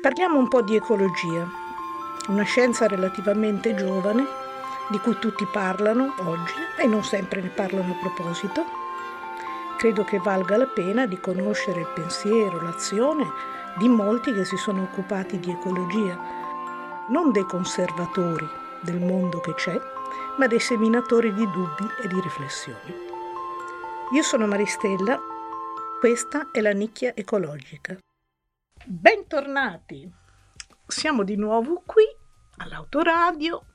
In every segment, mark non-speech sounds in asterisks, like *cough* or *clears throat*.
Parliamo un po' di ecologia, una scienza relativamente giovane di cui tutti parlano oggi e non sempre ne parlano a proposito. Credo che valga la pena di conoscere il pensiero, l'azione di molti che si sono occupati di ecologia, non dei conservatori del mondo che c'è, ma dei seminatori di dubbi e di riflessioni. Io sono Maristella, questa è la nicchia ecologica. Bentornati! Siamo di nuovo qui all'autoradio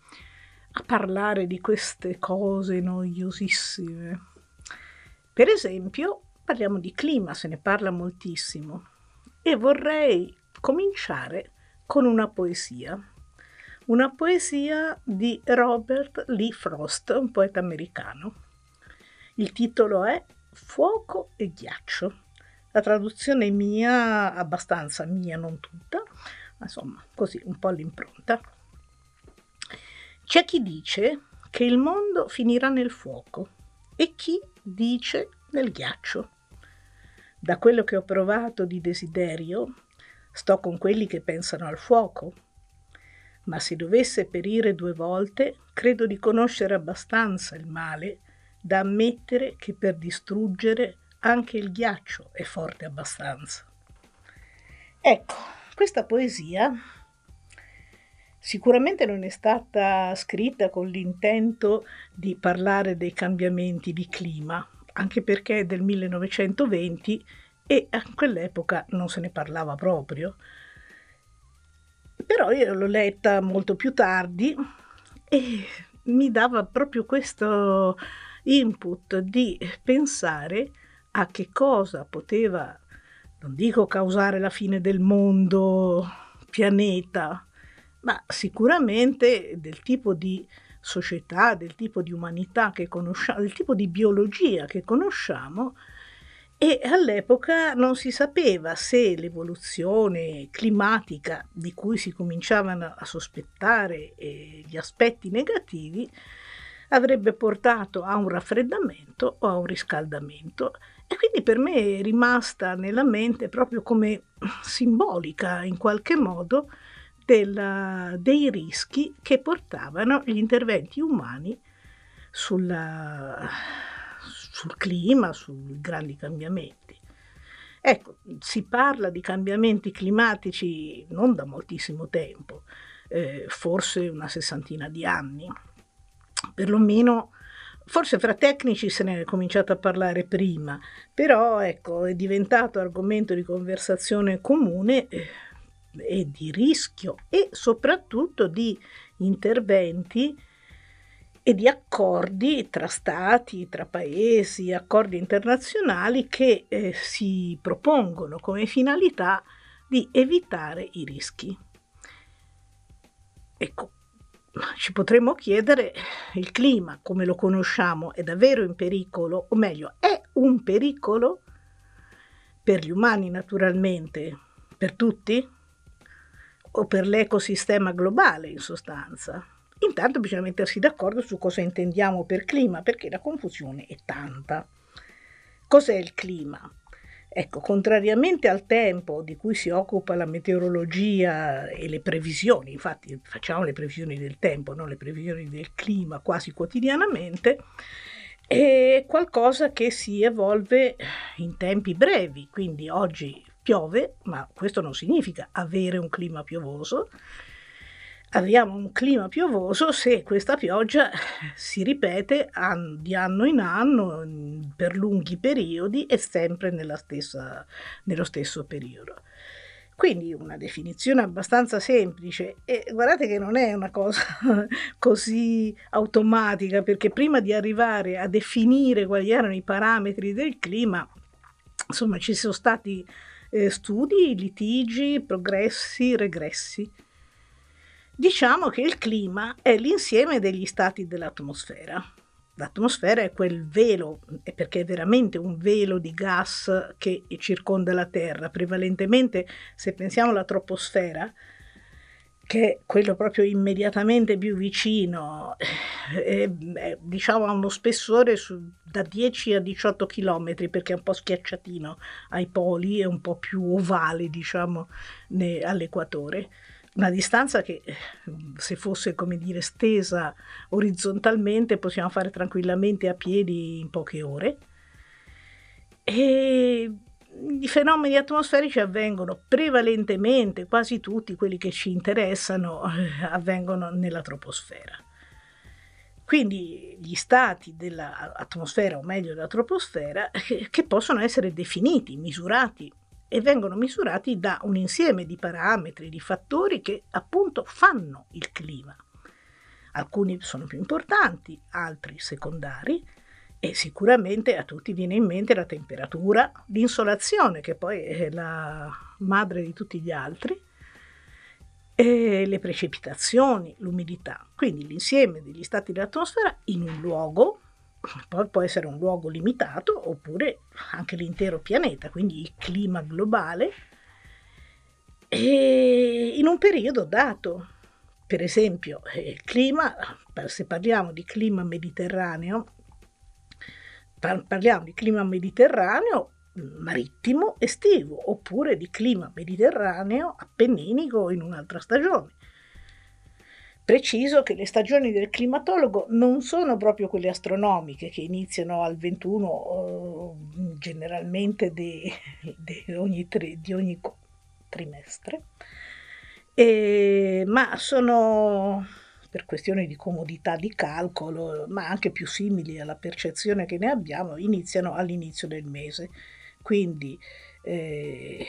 a parlare di queste cose noiosissime. Per esempio, parliamo di clima, se ne parla moltissimo, e vorrei cominciare con una poesia. Una poesia di Robert Lee Frost, un poeta americano. Il titolo è Fuoco e ghiaccio. La traduzione mia, abbastanza mia, non tutta, ma insomma, così un po' l'impronta. C'è chi dice che il mondo finirà nel fuoco e chi dice nel ghiaccio. Da quello che ho provato di desiderio, sto con quelli che pensano al fuoco. Ma se dovesse perire due volte, credo di conoscere abbastanza il male da ammettere che per distruggere anche il ghiaccio è forte abbastanza. Ecco, questa poesia Sicuramente non è stata scritta con l'intento di parlare dei cambiamenti di clima, anche perché è del 1920 e a quell'epoca non se ne parlava proprio. Però io l'ho letta molto più tardi e mi dava proprio questo input di pensare a che cosa poteva, non dico causare la fine del mondo, pianeta, ma sicuramente del tipo di società, del tipo di umanità che conosciamo, del tipo di biologia che conosciamo e all'epoca non si sapeva se l'evoluzione climatica di cui si cominciavano a sospettare gli aspetti negativi avrebbe portato a un raffreddamento o a un riscaldamento e quindi per me è rimasta nella mente proprio come simbolica in qualche modo della, dei rischi che portavano gli interventi umani sulla, sul clima, sui grandi cambiamenti. Ecco, si parla di cambiamenti climatici non da moltissimo tempo, eh, forse una sessantina di anni, perlomeno Forse fra tecnici se ne è cominciato a parlare prima, però ecco, è diventato argomento di conversazione comune eh, e di rischio e soprattutto di interventi e di accordi tra stati, tra paesi, accordi internazionali che eh, si propongono come finalità di evitare i rischi. Ecco, ci potremmo chiedere, il clima come lo conosciamo è davvero in pericolo, o meglio, è un pericolo per gli umani naturalmente, per tutti? o per l'ecosistema globale in sostanza. Intanto bisogna mettersi d'accordo su cosa intendiamo per clima, perché la confusione è tanta. Cos'è il clima? Ecco, contrariamente al tempo di cui si occupa la meteorologia e le previsioni, infatti facciamo le previsioni del tempo, non le previsioni del clima quasi quotidianamente, è qualcosa che si evolve in tempi brevi, quindi oggi piove, ma questo non significa avere un clima piovoso. Abbiamo un clima piovoso se questa pioggia si ripete di anno in anno per lunghi periodi e sempre stessa, nello stesso periodo. Quindi una definizione abbastanza semplice e guardate che non è una cosa *laughs* così automatica perché prima di arrivare a definire quali erano i parametri del clima, insomma ci sono stati eh, studi, litigi, progressi, regressi. Diciamo che il clima è l'insieme degli stati dell'atmosfera. L'atmosfera è quel velo, è perché è veramente un velo di gas che circonda la Terra. Prevalentemente, se pensiamo alla troposfera, che è quello proprio immediatamente più vicino, è, è, diciamo ha uno spessore su, da 10 a 18 km perché è un po' schiacciatino ai poli e un po' più ovale diciamo ne, all'equatore. Una distanza che se fosse come dire stesa orizzontalmente possiamo fare tranquillamente a piedi in poche ore. E i fenomeni atmosferici avvengono prevalentemente, quasi tutti quelli che ci interessano, eh, avvengono nella troposfera. Quindi gli stati dell'atmosfera, o meglio della troposfera, eh, che possono essere definiti, misurati e vengono misurati da un insieme di parametri, di fattori che appunto fanno il clima. Alcuni sono più importanti, altri secondari, e sicuramente a tutti viene in mente la temperatura, l'insolazione, che poi è la madre di tutti gli altri, le precipitazioni, l'umidità. Quindi l'insieme degli stati dell'atmosfera in un luogo, può essere un luogo limitato oppure anche l'intero pianeta, quindi il clima globale, e in un periodo dato. Per esempio, il clima, se parliamo di clima mediterraneo, parliamo di clima mediterraneo marittimo estivo oppure di clima mediterraneo appenninico in un'altra stagione. Preciso che le stagioni del climatologo non sono proprio quelle astronomiche che iniziano al 21 eh, generalmente di, di, ogni, tri, di ogni trimestre, e, ma sono per questioni di comodità di calcolo, ma anche più simili alla percezione che ne abbiamo, iniziano all'inizio del mese. Quindi eh,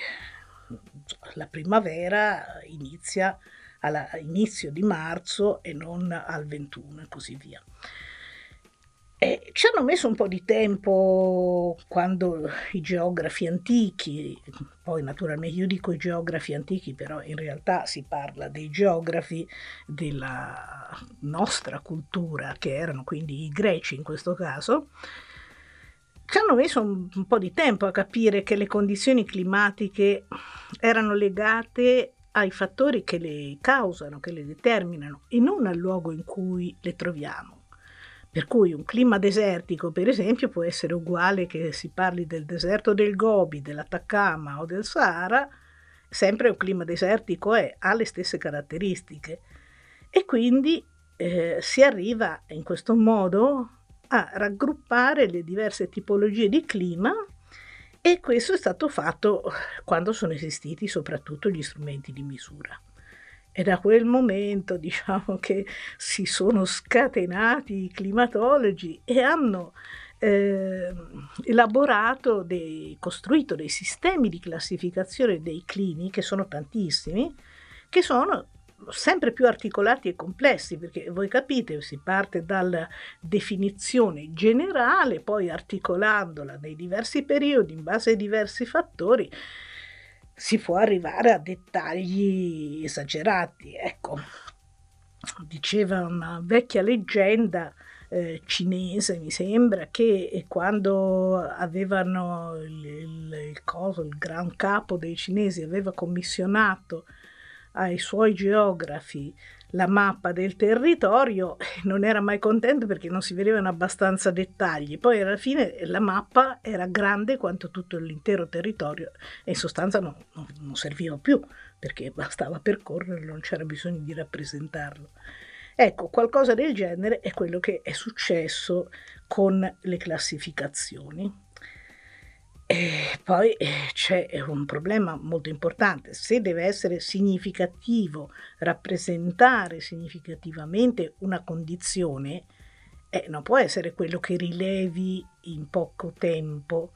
la primavera inizia all'inizio di marzo e non al 21 e così via. Eh, ci hanno messo un po' di tempo quando i geografi antichi, poi naturalmente io dico i geografi antichi, però in realtà si parla dei geografi della nostra cultura, che erano quindi i greci in questo caso, ci hanno messo un po' di tempo a capire che le condizioni climatiche erano legate ai fattori che le causano, che le determinano e non al luogo in cui le troviamo. Per cui un clima desertico, per esempio, può essere uguale che si parli del deserto del Gobi, dell'Atacama o del Sahara, sempre un clima desertico è, ha le stesse caratteristiche. E quindi eh, si arriva in questo modo a raggruppare le diverse tipologie di clima e questo è stato fatto quando sono esistiti soprattutto gli strumenti di misura. È da quel momento, *laughs* diciamo, che si sono scatenati i climatologi e hanno eh, elaborato, dei, costruito dei sistemi di classificazione dei climi, che sono tantissimi, che sono sempre più articolati e complessi, perché voi capite, si parte dalla definizione generale, poi articolandola nei diversi periodi in base ai diversi fattori, si può arrivare a dettagli esagerati. Ecco, diceva una vecchia leggenda eh, cinese, mi sembra, che quando avevano il, il, il, coso, il gran capo dei cinesi aveva commissionato ai suoi geografi la mappa del territorio, *laughs* non era mai contento perché non si vedevano abbastanza dettagli. Poi alla fine la mappa era grande quanto tutto l'intero territorio e in sostanza non, non, non serviva più perché bastava percorrerlo, non c'era bisogno di rappresentarlo. Ecco, qualcosa del genere è quello che è successo con le classificazioni. E poi eh, c'è un problema molto importante, se deve essere significativo, rappresentare significativamente una condizione, eh, non può essere quello che rilevi in poco tempo,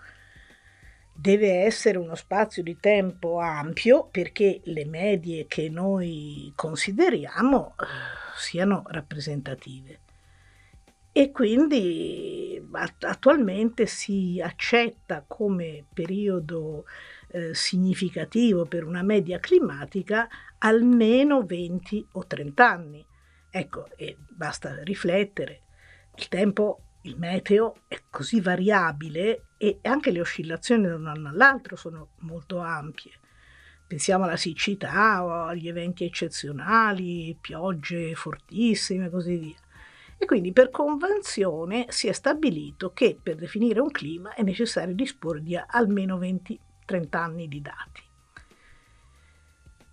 deve essere uno spazio di tempo ampio perché le medie che noi consideriamo eh, siano rappresentative e quindi attualmente si accetta come periodo eh, significativo per una media climatica almeno 20 o 30 anni. Ecco, e basta riflettere, il tempo, il meteo è così variabile e anche le oscillazioni da un anno all'altro sono molto ampie. pensiamo alla siccità o agli eventi eccezionali, piogge fortissime e così via. E quindi per convenzione si è stabilito che per definire un clima è necessario disporre di almeno 20-30 anni di dati.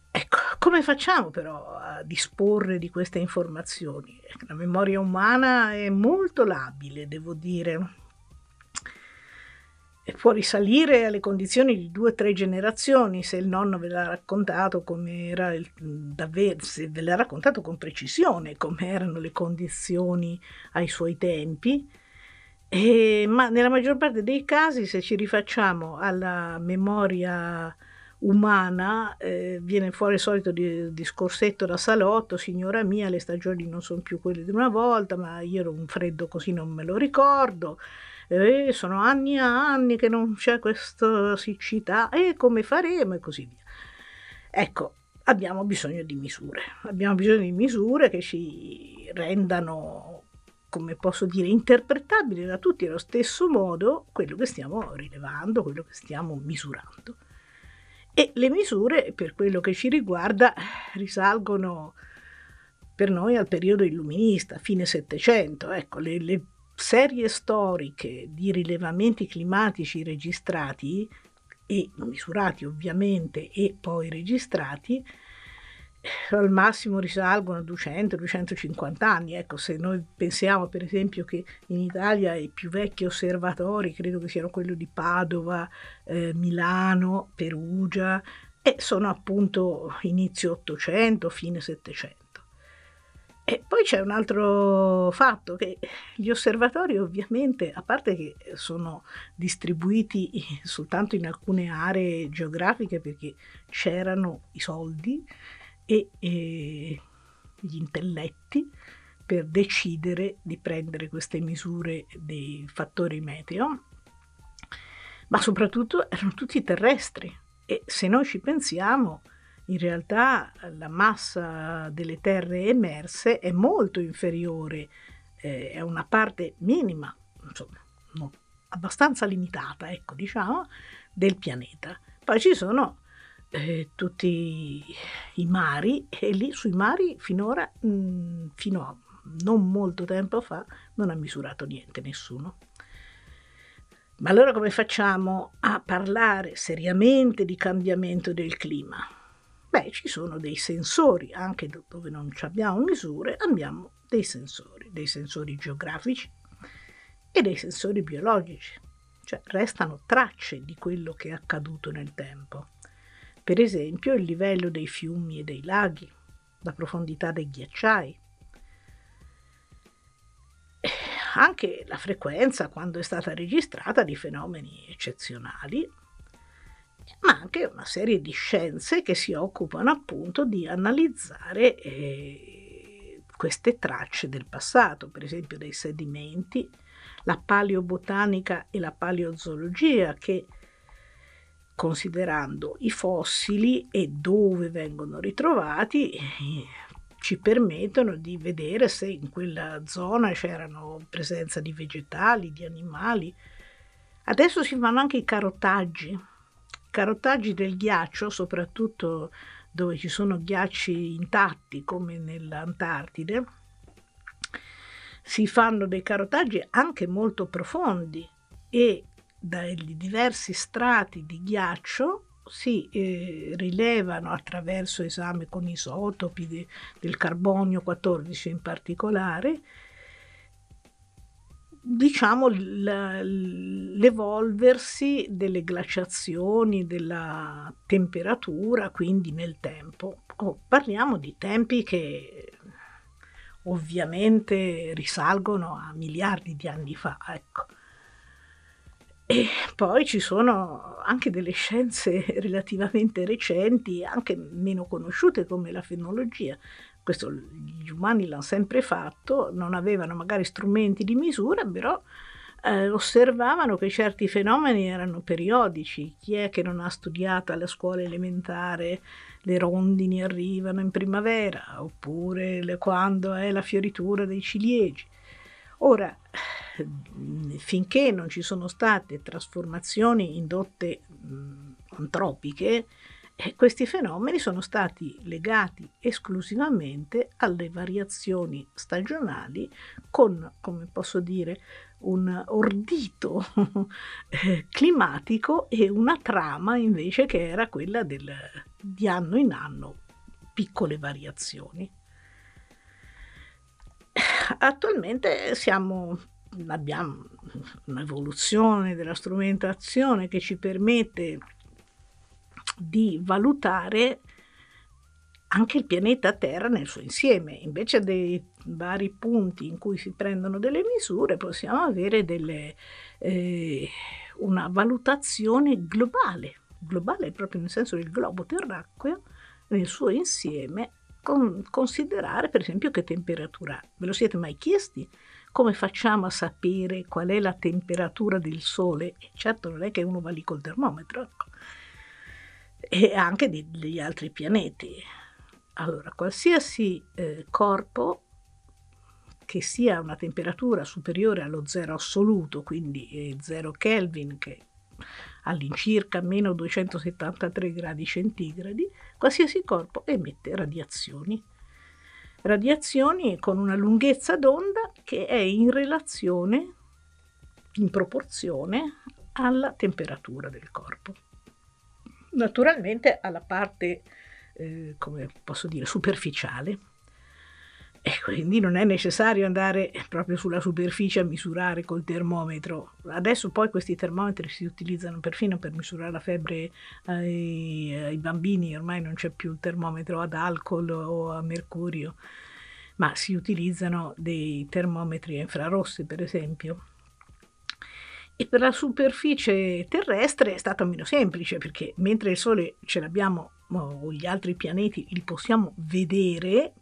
Ecco, come facciamo però a disporre di queste informazioni? La memoria umana è molto labile, devo dire, può risalire alle condizioni di due o tre generazioni se il nonno ve l'ha raccontato come era il, davvero, se ve l'ha raccontato con precisione come erano le condizioni ai suoi tempi. E, ma nella maggior parte dei casi, se ci rifacciamo alla memoria umana, eh, viene fuori il solito di, discorsetto da salotto, signora mia, le stagioni non sono più quelle di una volta, ma io ero un freddo così non me lo ricordo eh, sono anni e anni che non c'è questa siccità e come faremo e così via. Ecco, abbiamo bisogno di misure, abbiamo bisogno di misure che ci rendano, come posso dire, interpretabili da tutti allo stesso modo quello che stiamo rilevando, quello che stiamo misurando. E le misure, per quello che ci riguarda, risalgono per noi al periodo illuminista, fine Settecento. Ecco, le, le serie storiche di rilevamenti climatici registrati e misurati ovviamente e poi registrati eh, al massimo risalgono a 200-250 anni. Ecco, se noi pensiamo per esempio che in Italia i più vecchi osservatori credo che siano quelli di Padova, eh, Milano, Perugia, e sono appunto inizio 800, fine 700. E poi c'è un altro fatto, che gli osservatori ovviamente, a parte che sono distribuiti soltanto in alcune aree geografiche perché c'erano i soldi e, e gli intelletti per decidere di prendere queste misure dei fattori meteo, ma soprattutto erano tutti terrestri. E se noi ci pensiamo in realtà la massa delle terre emerse è molto inferiore, eh, è una parte minima, insomma, no, abbastanza limitata, ecco, diciamo, del pianeta. Poi ci sono eh, tutti i mari e lì sui mari finora, mh, mm, fino a non molto tempo fa, non ha misurato niente nessuno. Ma allora come facciamo a parlare seriamente di cambiamento del clima? Beh, ci sono dei sensori, anche dove non abbiamo misure, abbiamo dei sensori, dei sensori geografici e dei sensori biologici, cioè restano tracce di quello che è accaduto nel tempo. Per esempio il livello dei fiumi e dei laghi, la profondità dei ghiacciai, anche la frequenza quando è stata registrata di fenomeni eccezionali ma anche una serie di scienze che si occupano appunto di analizzare eh, queste tracce del passato, per esempio dei sedimenti, la paleobotanica e la paleozoologia che considerando i fossili e dove vengono ritrovati ci permettono di vedere se in quella zona c'erano presenza di vegetali, di animali. Adesso si fanno anche i carotaggi, carottaggi del ghiaccio, soprattutto dove ci sono ghiacci intatti come nell'Antartide, si fanno dei carottaggi anche molto profondi e dai diversi strati di ghiaccio si eh, rilevano attraverso esame con isotopi de, del carbonio 14 in particolare diciamo l'evolversi delle glaciazioni, della temperatura, quindi nel tempo. Oh, parliamo di tempi che ovviamente risalgono a miliardi di anni fa, ecco. E poi ci sono anche delle scienze *laughs* relativamente recenti, anche meno conosciute come la fenologia, questo gli umani l'hanno sempre fatto, non avevano magari strumenti di misura, però eh, osservavano che certi fenomeni erano periodici. Chi è che non ha studiato alla scuola elementare le rondini arrivano in primavera, oppure le, quando è la fioritura dei ciliegi? Ora, finché non ci sono state trasformazioni indotte mh, antropiche, E questi fenomeni sono stati legati esclusivamente alle variazioni stagionali con, come posso dire, un ordito *laughs* eh, climatico e una trama invece che era quella del, di anno in anno piccole variazioni. Attualmente siamo, abbiamo un'evoluzione della strumentazione che ci permette di valutare anche il pianeta Terra nel suo insieme. Invece dei vari punti in cui si prendono delle misure, possiamo avere delle, eh, una valutazione globale, globale proprio nel senso del globo terracqueo nel suo insieme, con, considerare per esempio che temperatura. Ve lo siete mai chiesti? Come facciamo a sapere qual è la temperatura del Sole? E certo non è che uno va lì col termometro, ecco. E anche degli altri pianeti. Allora, qualsiasi eh, corpo che sia una temperatura superiore allo zero assoluto, quindi 0 eh, Kelvin, che all'incirca meno 273 gradi centigradi, qualsiasi corpo emette radiazioni. Radiazioni con una lunghezza d'onda che è in relazione, in proporzione alla temperatura del corpo. Naturalmente alla parte eh, come posso dire, superficiale. E quindi non è necessario andare proprio sulla superficie a misurare col termometro. Adesso poi questi termometri si utilizzano perfino per misurare la febbre ai, ai bambini, ormai non c'è più il termometro ad alcol o a mercurio, ma si utilizzano dei termometri a infrarossi per esempio. E per la superficie terrestre è stato meno semplice perché mentre il Sole ce l'abbiamo o gli altri pianeti li possiamo vedere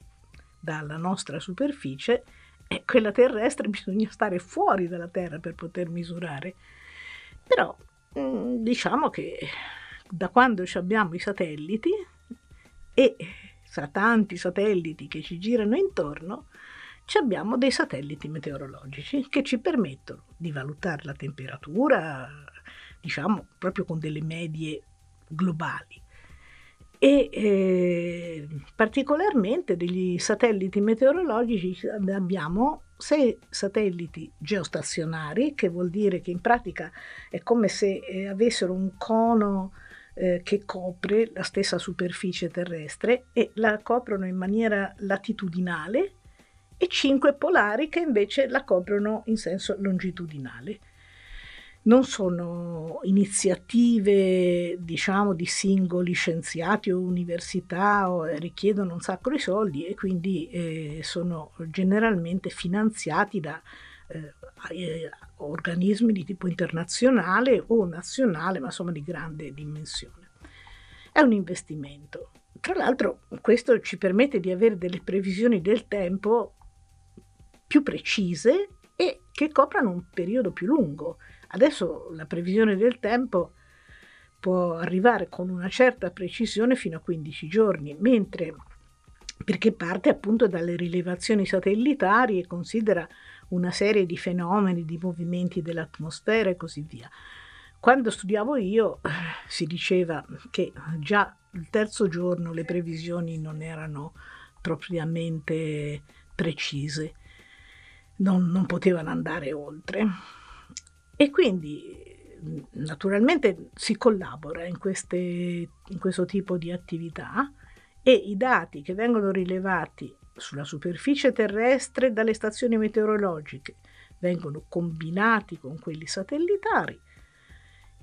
dalla nostra superficie, e quella terrestre *laughs* bisogna stare fuori dalla Terra per poter misurare. Però mm, diciamo che da quando abbiamo i satelliti e fra tanti satelliti che ci girano intorno, abbiamo dei satelliti meteorologici che ci permettono di valutare la temperatura, diciamo proprio con delle medie globali. E eh, particolarmente degli satelliti meteorologici abbiamo sei satelliti geostazionari, che vuol dire che in pratica è come se eh, avessero un cono eh, che copre la stessa superficie terrestre e la coprono in maniera latitudinale e cinque polari che invece la coprono in senso longitudinale non sono iniziative, diciamo, di singoli scienziati o università, o richiedono un sacco di soldi e quindi eh, sono generalmente finanziati da eh, eh, organismi di tipo internazionale o nazionale, ma insomma di grande dimensione. È un investimento. Tra l'altro questo ci permette di avere delle previsioni del tempo più precise e che coprano un periodo più lungo. Adesso la previsione del tempo può arrivare con una certa precisione fino a 15 giorni, mentre perché parte appunto dalle rilevazioni satellitari e considera una serie di fenomeni, di movimenti dell'atmosfera e così via. Quando studiavo io si diceva che già il terzo giorno le previsioni non erano propriamente precise, non, non potevano andare oltre. E quindi naturalmente si collabora in, queste, in questo tipo di attività e i dati che vengono rilevati sulla superficie terrestre dalle stazioni meteorologiche vengono combinati con quelli satellitari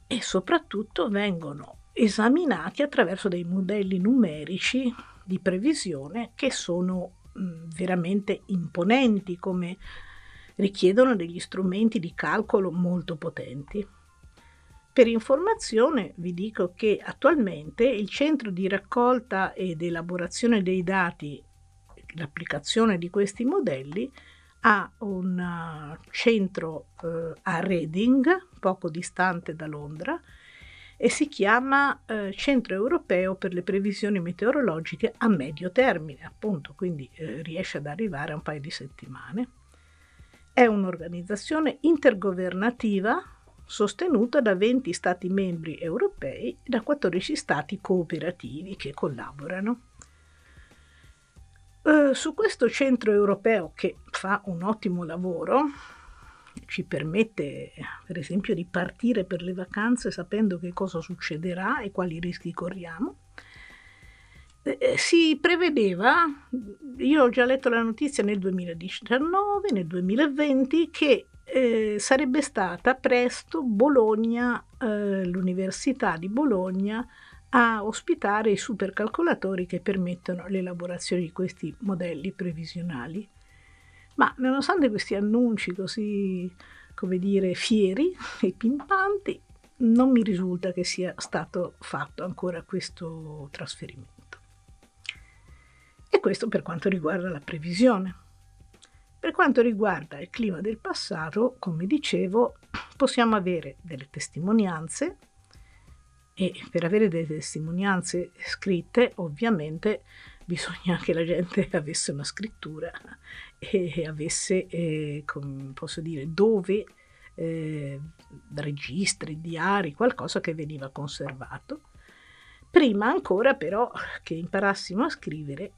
e soprattutto vengono esaminati attraverso dei modelli numerici di previsione che sono veramente imponenti come richiedono degli strumenti di calcolo molto potenti. Per informazione vi dico che attualmente il centro di raccolta ed elaborazione dei dati, l'applicazione di questi modelli, ha un uh, centro uh, a Reading, poco distante da Londra, e si chiama uh, Centro Europeo per le Previsioni Meteorologiche a medio termine, appunto, quindi riesce ad arrivare a un paio di settimane. È un'organizzazione intergovernativa sostenuta da 20 Stati membri europei e da 14 Stati cooperativi che collaborano. Eh, su questo centro europeo che fa un ottimo lavoro, ci permette per esempio di partire per le vacanze sapendo che cosa succederà e quali rischi corriamo, eh, si prevedeva, io ho già letto la notizia nel 2019, nel 2020, che eh, sarebbe stata presto Bologna, eh, l'Università di Bologna, a ospitare i supercalcolatori che permettono l'elaborazione di questi modelli previsionali. Ma nonostante questi annunci così, come dire, fieri *laughs* e pimpanti, non mi risulta che sia stato fatto ancora questo trasferimento. E questo per quanto riguarda la previsione. Per quanto riguarda il clima del passato, come dicevo, possiamo avere delle testimonianze e per avere delle testimonianze scritte ovviamente bisogna che la gente *laughs* avesse una scrittura e avesse, eh, come posso dire, dove eh, registri, diari, qualcosa che veniva conservato. Prima ancora però che imparassimo a scrivere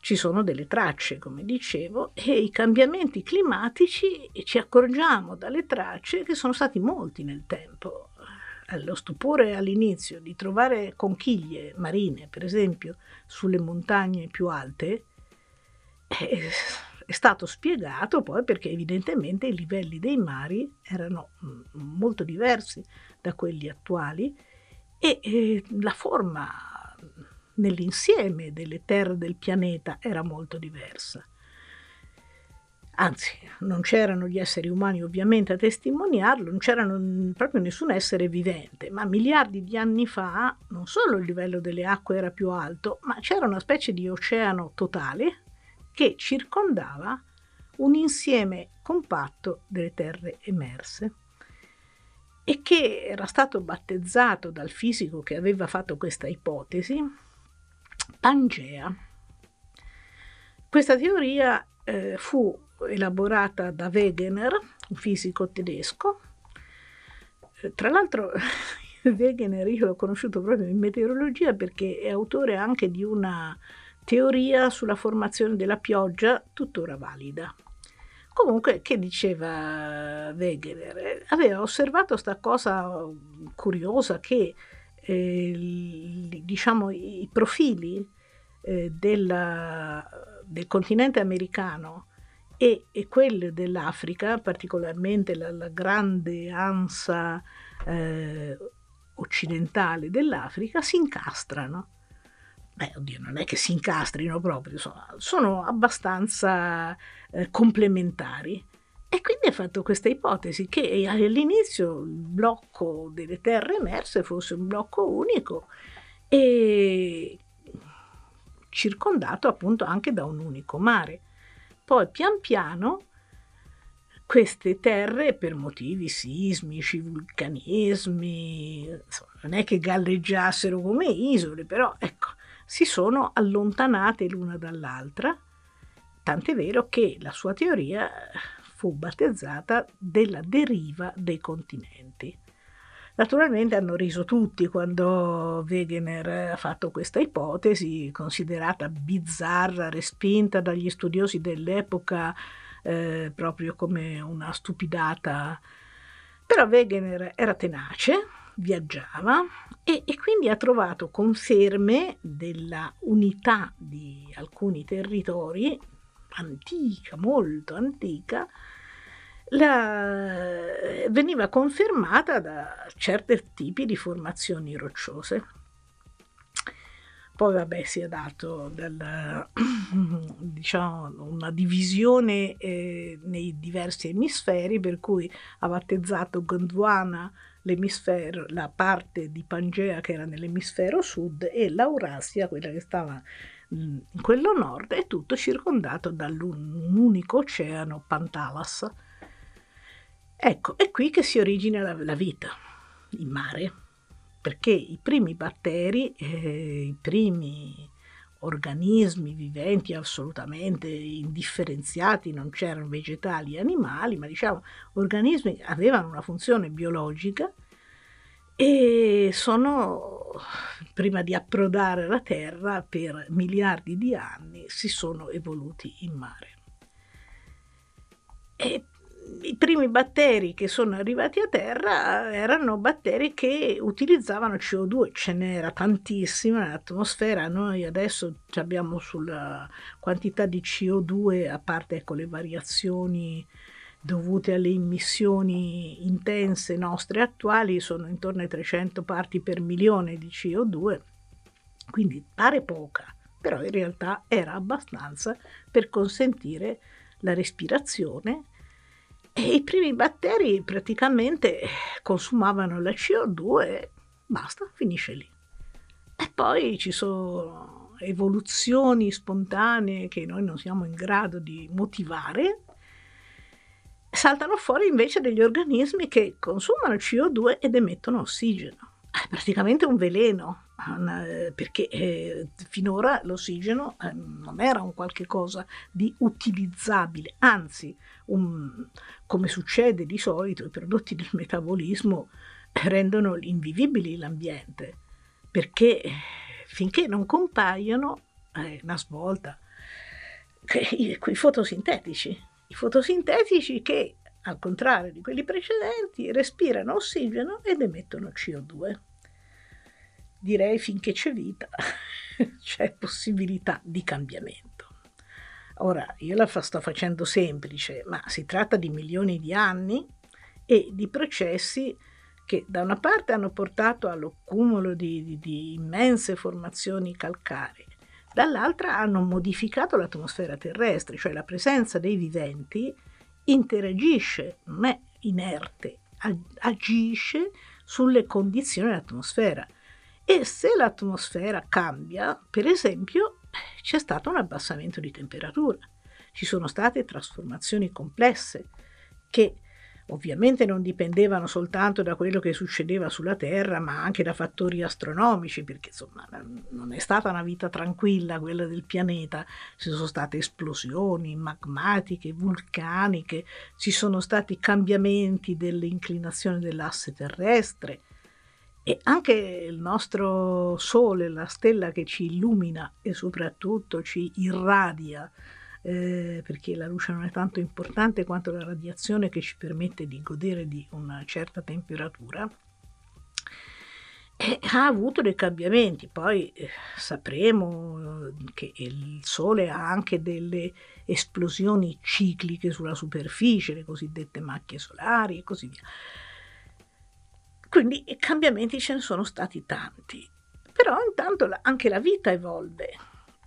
ci sono delle tracce, come dicevo, e i cambiamenti climatici ci accorgiamo dalle tracce che sono stati molti nel tempo. Lo stupore all'inizio di trovare conchiglie marine, per esempio, sulle montagne più alte, è, è stato spiegato poi perché evidentemente i livelli dei mari erano mm, molto diversi da quelli attuali e, e la forma nell'insieme delle terre del pianeta era molto diversa. Anzi, non c'erano gli esseri umani ovviamente a testimoniarlo, non c'era proprio nessun essere vivente, ma miliardi di anni fa non solo il livello delle acque era più alto, ma c'era una specie di oceano totale che circondava un insieme compatto delle terre emerse e che era stato battezzato dal fisico che aveva fatto questa ipotesi Pangea. Questa teoria eh, fu elaborata da Wegener, un fisico tedesco. Eh, tra l'altro *laughs* Wegener io l'ho conosciuto proprio in meteorologia perché è autore anche di una teoria sulla formazione della pioggia tuttora valida. Comunque, che diceva Wegener? Aveva osservato questa cosa curiosa che eh, diciamo, i profili eh, della, del continente americano e, e quelli dell'Africa, particolarmente la, la grande ansa eh, occidentale dell'Africa, si incastrano. Beh, oddio, non è che si incastrino proprio, sono, sono abbastanza eh, complementari. E quindi ha fatto questa ipotesi che all'inizio il blocco delle terre emerse fosse un blocco unico e circondato appunto anche da un unico mare. Poi pian piano queste terre per motivi sismici, vulcanismi, insomma, non è che galleggiassero come isole, però ecco, si sono allontanate l'una dall'altra, tant'è vero che la sua teoria fu battezzata della deriva dei continenti. Naturalmente hanno riso tutti quando Wegener ha fatto questa ipotesi, considerata bizzarra, respinta dagli studiosi dell'epoca eh, proprio come una stupidata. Però Wegener era tenace, viaggiava e, e, quindi ha trovato conferme della unità di alcuni territori antica, molto antica, la, veniva confermata da certi tipi di formazioni rocciose. Poi vabbè si è dato del, *clears throat* diciamo, una divisione eh, nei diversi emisferi, per cui ha battezzato Gondwana l'emisfero, la parte di Pangea che era nell'emisfero sud e l'Aurasia, quella che stava in quello nord è tutto circondato da un unico oceano, Pantalas. Ecco, è qui che si origina la, la vita, in mare, perché i primi batteri, eh, i primi organismi viventi assolutamente indifferenziati, non c'erano vegetali e animali, ma diciamo organismi che avevano una funzione biologica e sono, prima di approdare alla Terra, per miliardi di anni si sono evoluti in mare. E i primi batteri che sono arrivati a terra erano batteri che utilizzavano CO2, ce n'era tantissima nell'atmosfera, noi adesso abbiamo sulla quantità di CO2, a parte ecco, le variazioni dovute alle emissioni intense nostre attuali, sono intorno ai 300 parti per milione di CO2, quindi pare poca, però in realtà era abbastanza per consentire la respirazione e i primi batteri praticamente consumavano la CO2 e basta, finisce lì. E poi ci sono evoluzioni spontanee che noi non siamo in grado di motivare. Saltano fuori invece degli organismi che consumano CO2 ed emettono ossigeno. È praticamente un veleno, perché eh, finora l'ossigeno eh, non era un qualche cosa di utilizzabile, anzi un, come succede di solito, i prodotti del metabolismo *laughs* rendono invivibili l'ambiente, perché finché non compaiono, è una svolta, i, i fotosintetici, i fotosintetici che, al contrario di quelli precedenti, respirano ossigeno ed emettono CO2. Direi finché c'è vita, *laughs* c'è possibilità di cambiamento. Ora, io la sto facendo semplice, ma si tratta di milioni di anni e di processi che da una parte hanno portato all'accumulo di, di, di immense formazioni calcaree, dall'altra hanno modificato l'atmosfera terrestre, cioè la presenza dei viventi interagisce, non è inerte, agisce sulle condizioni dell'atmosfera. E se l'atmosfera cambia, per esempio, c'è stato un abbassamento di temperatura, ci sono state trasformazioni complesse che ovviamente non dipendevano soltanto da quello che succedeva sulla Terra, ma anche da fattori astronomici, perché insomma non è stata una vita tranquilla quella del pianeta, ci sono state esplosioni magmatiche, vulcaniche, ci sono stati cambiamenti dell'inclinazione dell'asse terrestre, e anche il nostro Sole, la stella che ci illumina e soprattutto ci irradia, eh, perché la luce non è tanto importante quanto la radiazione che ci permette di godere di una certa temperatura, eh, ha avuto dei cambiamenti. Poi eh, sapremo che il Sole ha anche delle esplosioni cicliche sulla superficie, le cosiddette macchie solari e così via. Quindi cambiamenti ce ne sono stati tanti, però intanto anche la vita evolve.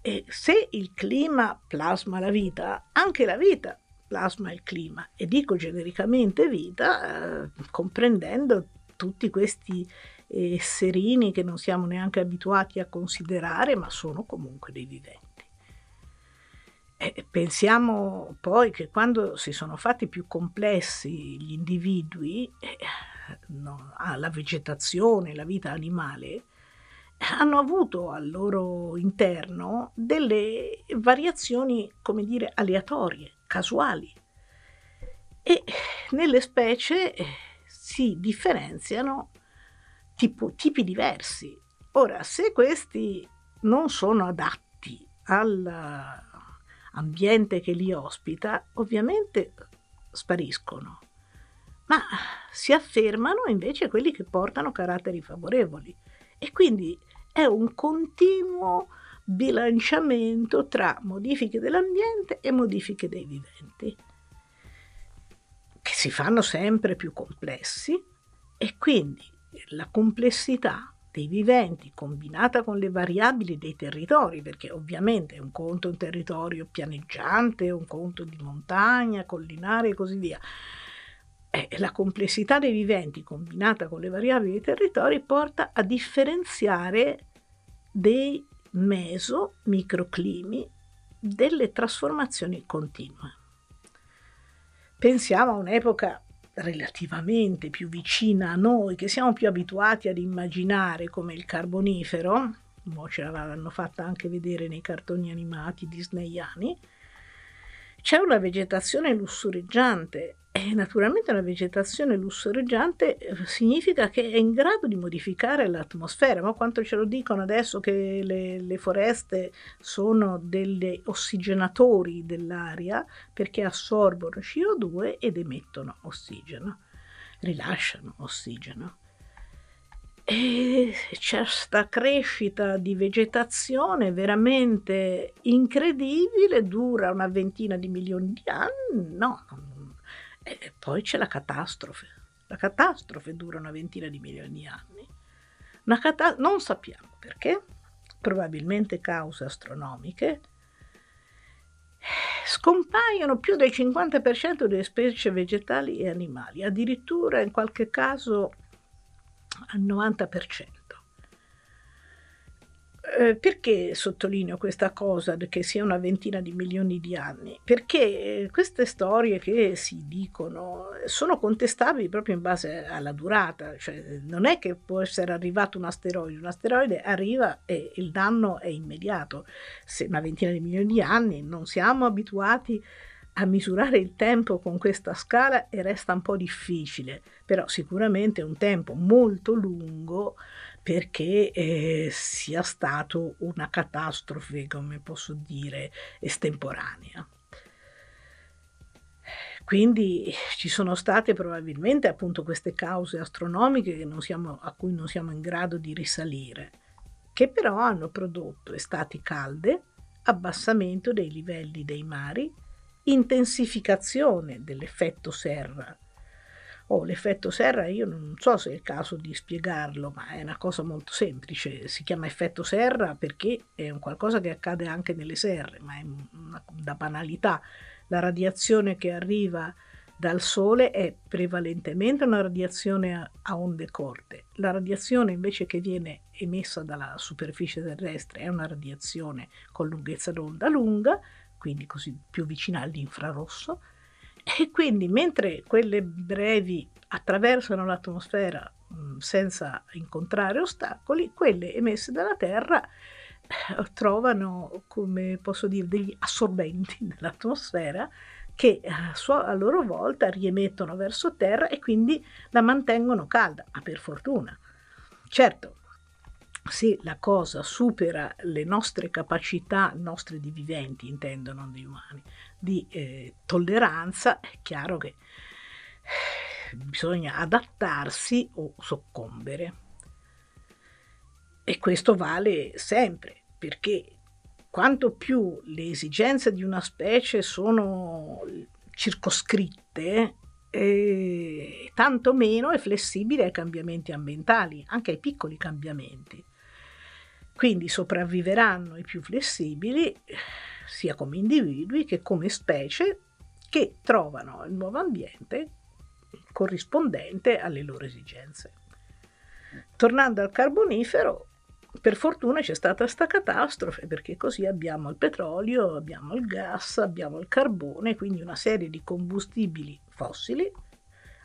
E se il clima plasma la vita, anche la vita plasma il clima. E dico genericamente vita eh, comprendendo tutti questi esserini che non siamo neanche abituati a considerare ma sono comunque dei viventi. E pensiamo poi che quando si sono fatti più complessi gli individui, eh, no, la vegetazione, la vita animale, hanno avuto al loro interno delle variazioni, come dire, aleatorie, casuali. E nelle specie eh, si differenziano tipo, tipi diversi. Ora, se questi non sono adatti all'ambiente che li ospita, ovviamente spariscono ma si affermano invece quelli che portano caratteri favorevoli. E quindi è un continuo bilanciamento tra modifiche dell'ambiente e modifiche dei viventi, che si fanno sempre più complessi e quindi la complessità dei viventi combinata con le variabili dei territori, perché ovviamente un conto è un territorio pianeggiante, un conto di montagna, collinare e così via, eh, la complessità dei viventi combinata con le variabili dei territori porta a differenziare dei meso, microclimi, delle trasformazioni continue. Pensiamo a un'epoca relativamente più vicina a noi, che siamo più abituati ad immaginare come il Carbonifero, mo ce l'hanno fatta anche vedere nei cartoni animati disneyani, c'è una vegetazione lussureggiante e naturalmente una vegetazione lussureggiante eh, significa che è in grado di modificare l'atmosfera, ma quanto ce lo dicono adesso che le, le foreste sono degli ossigenatori dell'aria perché assorbono CO2 ed emettono ossigeno, rilasciano ossigeno. E c'è questa crescita di vegetazione veramente incredibile, dura una ventina di milioni di anni, no, e poi c'è la catastrofe. La catastrofe dura una ventina di milioni di anni. Cata- non sappiamo perché, probabilmente cause astronomiche. Scompaiono più del 50% delle specie vegetali e animali, addirittura in qualche caso al 90%. Eh, perché sottolineo questa cosa che sia una ventina di milioni di anni? Perché queste storie che si dicono sono contestabili proprio in base alla durata, cioè non è che può essere arrivato un asteroide, un asteroide arriva e il danno è immediato. Se una ventina di milioni di anni non siamo abituati a misurare il tempo con questa scala resta un po' difficile, però sicuramente è un tempo molto lungo perché eh, sia stato una catastrofe, come posso dire, estemporanea. Quindi ci sono state probabilmente appunto queste cause astronomiche siamo, a cui non siamo in grado di risalire, che però hanno prodotto estati calde, abbassamento dei livelli dei mari, intensificazione dell'effetto serra Oh, l'effetto serra io non so se è il caso di spiegarlo, ma è una cosa molto semplice. Si chiama effetto serra perché è un qualcosa che accade anche nelle serre, ma è una, una banalità. La radiazione che arriva dal Sole è prevalentemente una radiazione a, a onde corte. La radiazione invece che viene emessa dalla superficie terrestre è una radiazione con lunghezza d'onda lunga, quindi così più vicina all'infrarosso e quindi mentre quelle brevi attraversano l'atmosfera mh, senza incontrare ostacoli, quelle emesse dalla Terra eh, trovano, come posso dire, degli assorbenti *laughs* nell'atmosfera che sua, a loro volta riemettono verso terra e quindi la mantengono calda, ma per fortuna. Certo, se la cosa supera le nostre capacità, nostre di viventi, intendo, non di umani, di eh, tolleranza, è chiaro che eh, bisogna adattarsi o soccombere. E questo vale sempre, perché quanto più le esigenze di una specie sono circoscritte, eh, tanto meno è flessibile ai cambiamenti ambientali, anche ai piccoli cambiamenti. Quindi sopravviveranno i più flessibili, sia come individui che come specie, che trovano il nuovo ambiente corrispondente alle loro esigenze. Tornando al carbonifero, per fortuna c'è stata questa catastrofe perché così abbiamo il petrolio, abbiamo il gas, abbiamo il carbone, quindi una serie di combustibili fossili,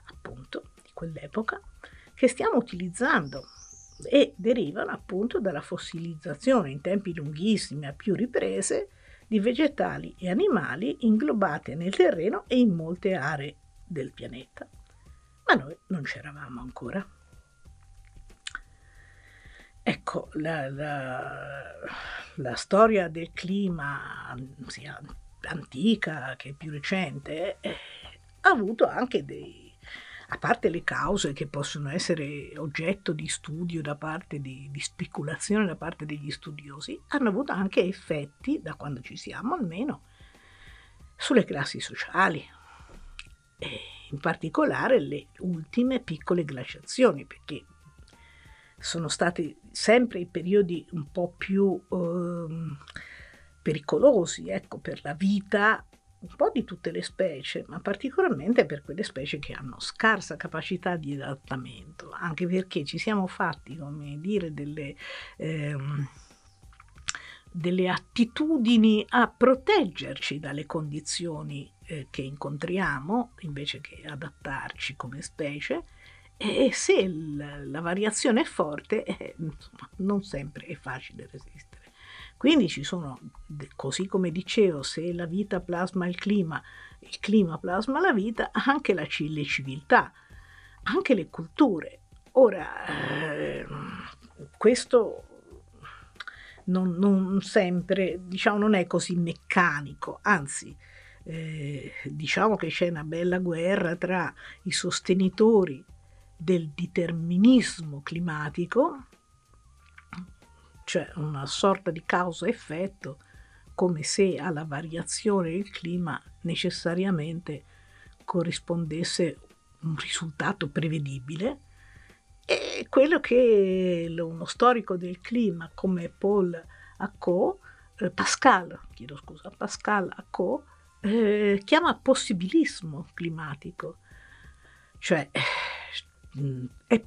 appunto, di quell'epoca, che stiamo utilizzando e derivano appunto dalla fossilizzazione in tempi lunghissimi a più riprese di vegetali e animali inglobate nel terreno e in molte aree del pianeta. Ma noi non c'eravamo ancora. Ecco, la, la, la storia del clima, sia antica che più recente, eh, ha avuto anche dei, a parte le cause che possono essere oggetto di studio da parte di, di speculazione da parte degli studiosi, hanno avuto anche effetti, da quando ci siamo almeno, sulle classi sociali. E in particolare le ultime piccole glaciazioni, perché sono stati sempre i periodi un po' più eh, pericolosi ecco, per la vita un po' di tutte le specie, ma particolarmente per quelle specie che hanno scarsa capacità di adattamento, anche perché ci siamo fatti, come dire, delle, ehm, delle attitudini a proteggerci dalle condizioni eh, che incontriamo, invece che adattarci come specie, E se la, la variazione è forte, eh, non sempre è facile resistere. Quindi ci sono, così come dicevo, se la vita plasma il clima, il clima plasma la vita, anche la, le civiltà, anche le culture. Ora, eh, questo non, non, sempre, diciamo, non è così meccanico, anzi, eh, diciamo che c'è una bella guerra tra i sostenitori del determinismo climatico, cioè una sorta di causa-effetto, come se alla variazione del clima necessariamente corrispondesse un risultato prevedibile, e quello che uno storico del clima come Paul Acco, eh, Pascal, chiedo scusa, Pascal Acco, eh, chiama possibilismo climatico, cioè è,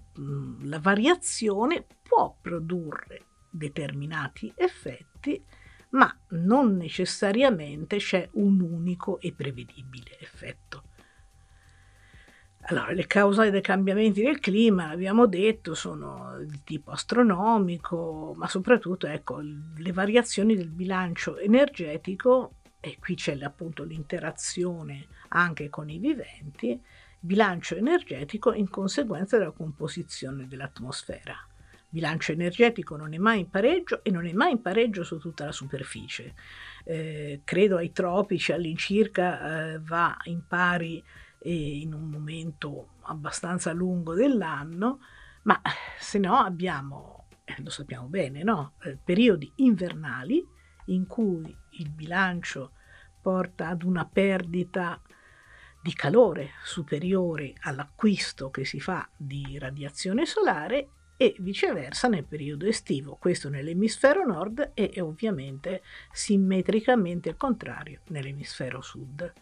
la variazione può produrre determinati effetti, ma non necessariamente c'è un unico e prevedibile effetto. Allora, le cause dei cambiamenti del clima, abbiamo detto, sono di tipo astronomico, ma soprattutto ecco, le variazioni del bilancio energetico, e qui c'è appunto l'interazione anche con i viventi, bilancio energetico in conseguenza della composizione dell'atmosfera. Bilancio energetico non è mai in pareggio e non è mai in pareggio su tutta la superficie. Eh, credo ai tropici all'incirca eh, va in pari eh, in un momento abbastanza lungo dell'anno, ma se no abbiamo, eh, lo sappiamo bene, no? Eh, periodi invernali in cui il bilancio porta ad una perdita di calore superiore all'acquisto che si fa di radiazione solare e viceversa nel periodo estivo, questo nell'emisfero nord e ovviamente simmetricamente il contrario nell'emisfero sud.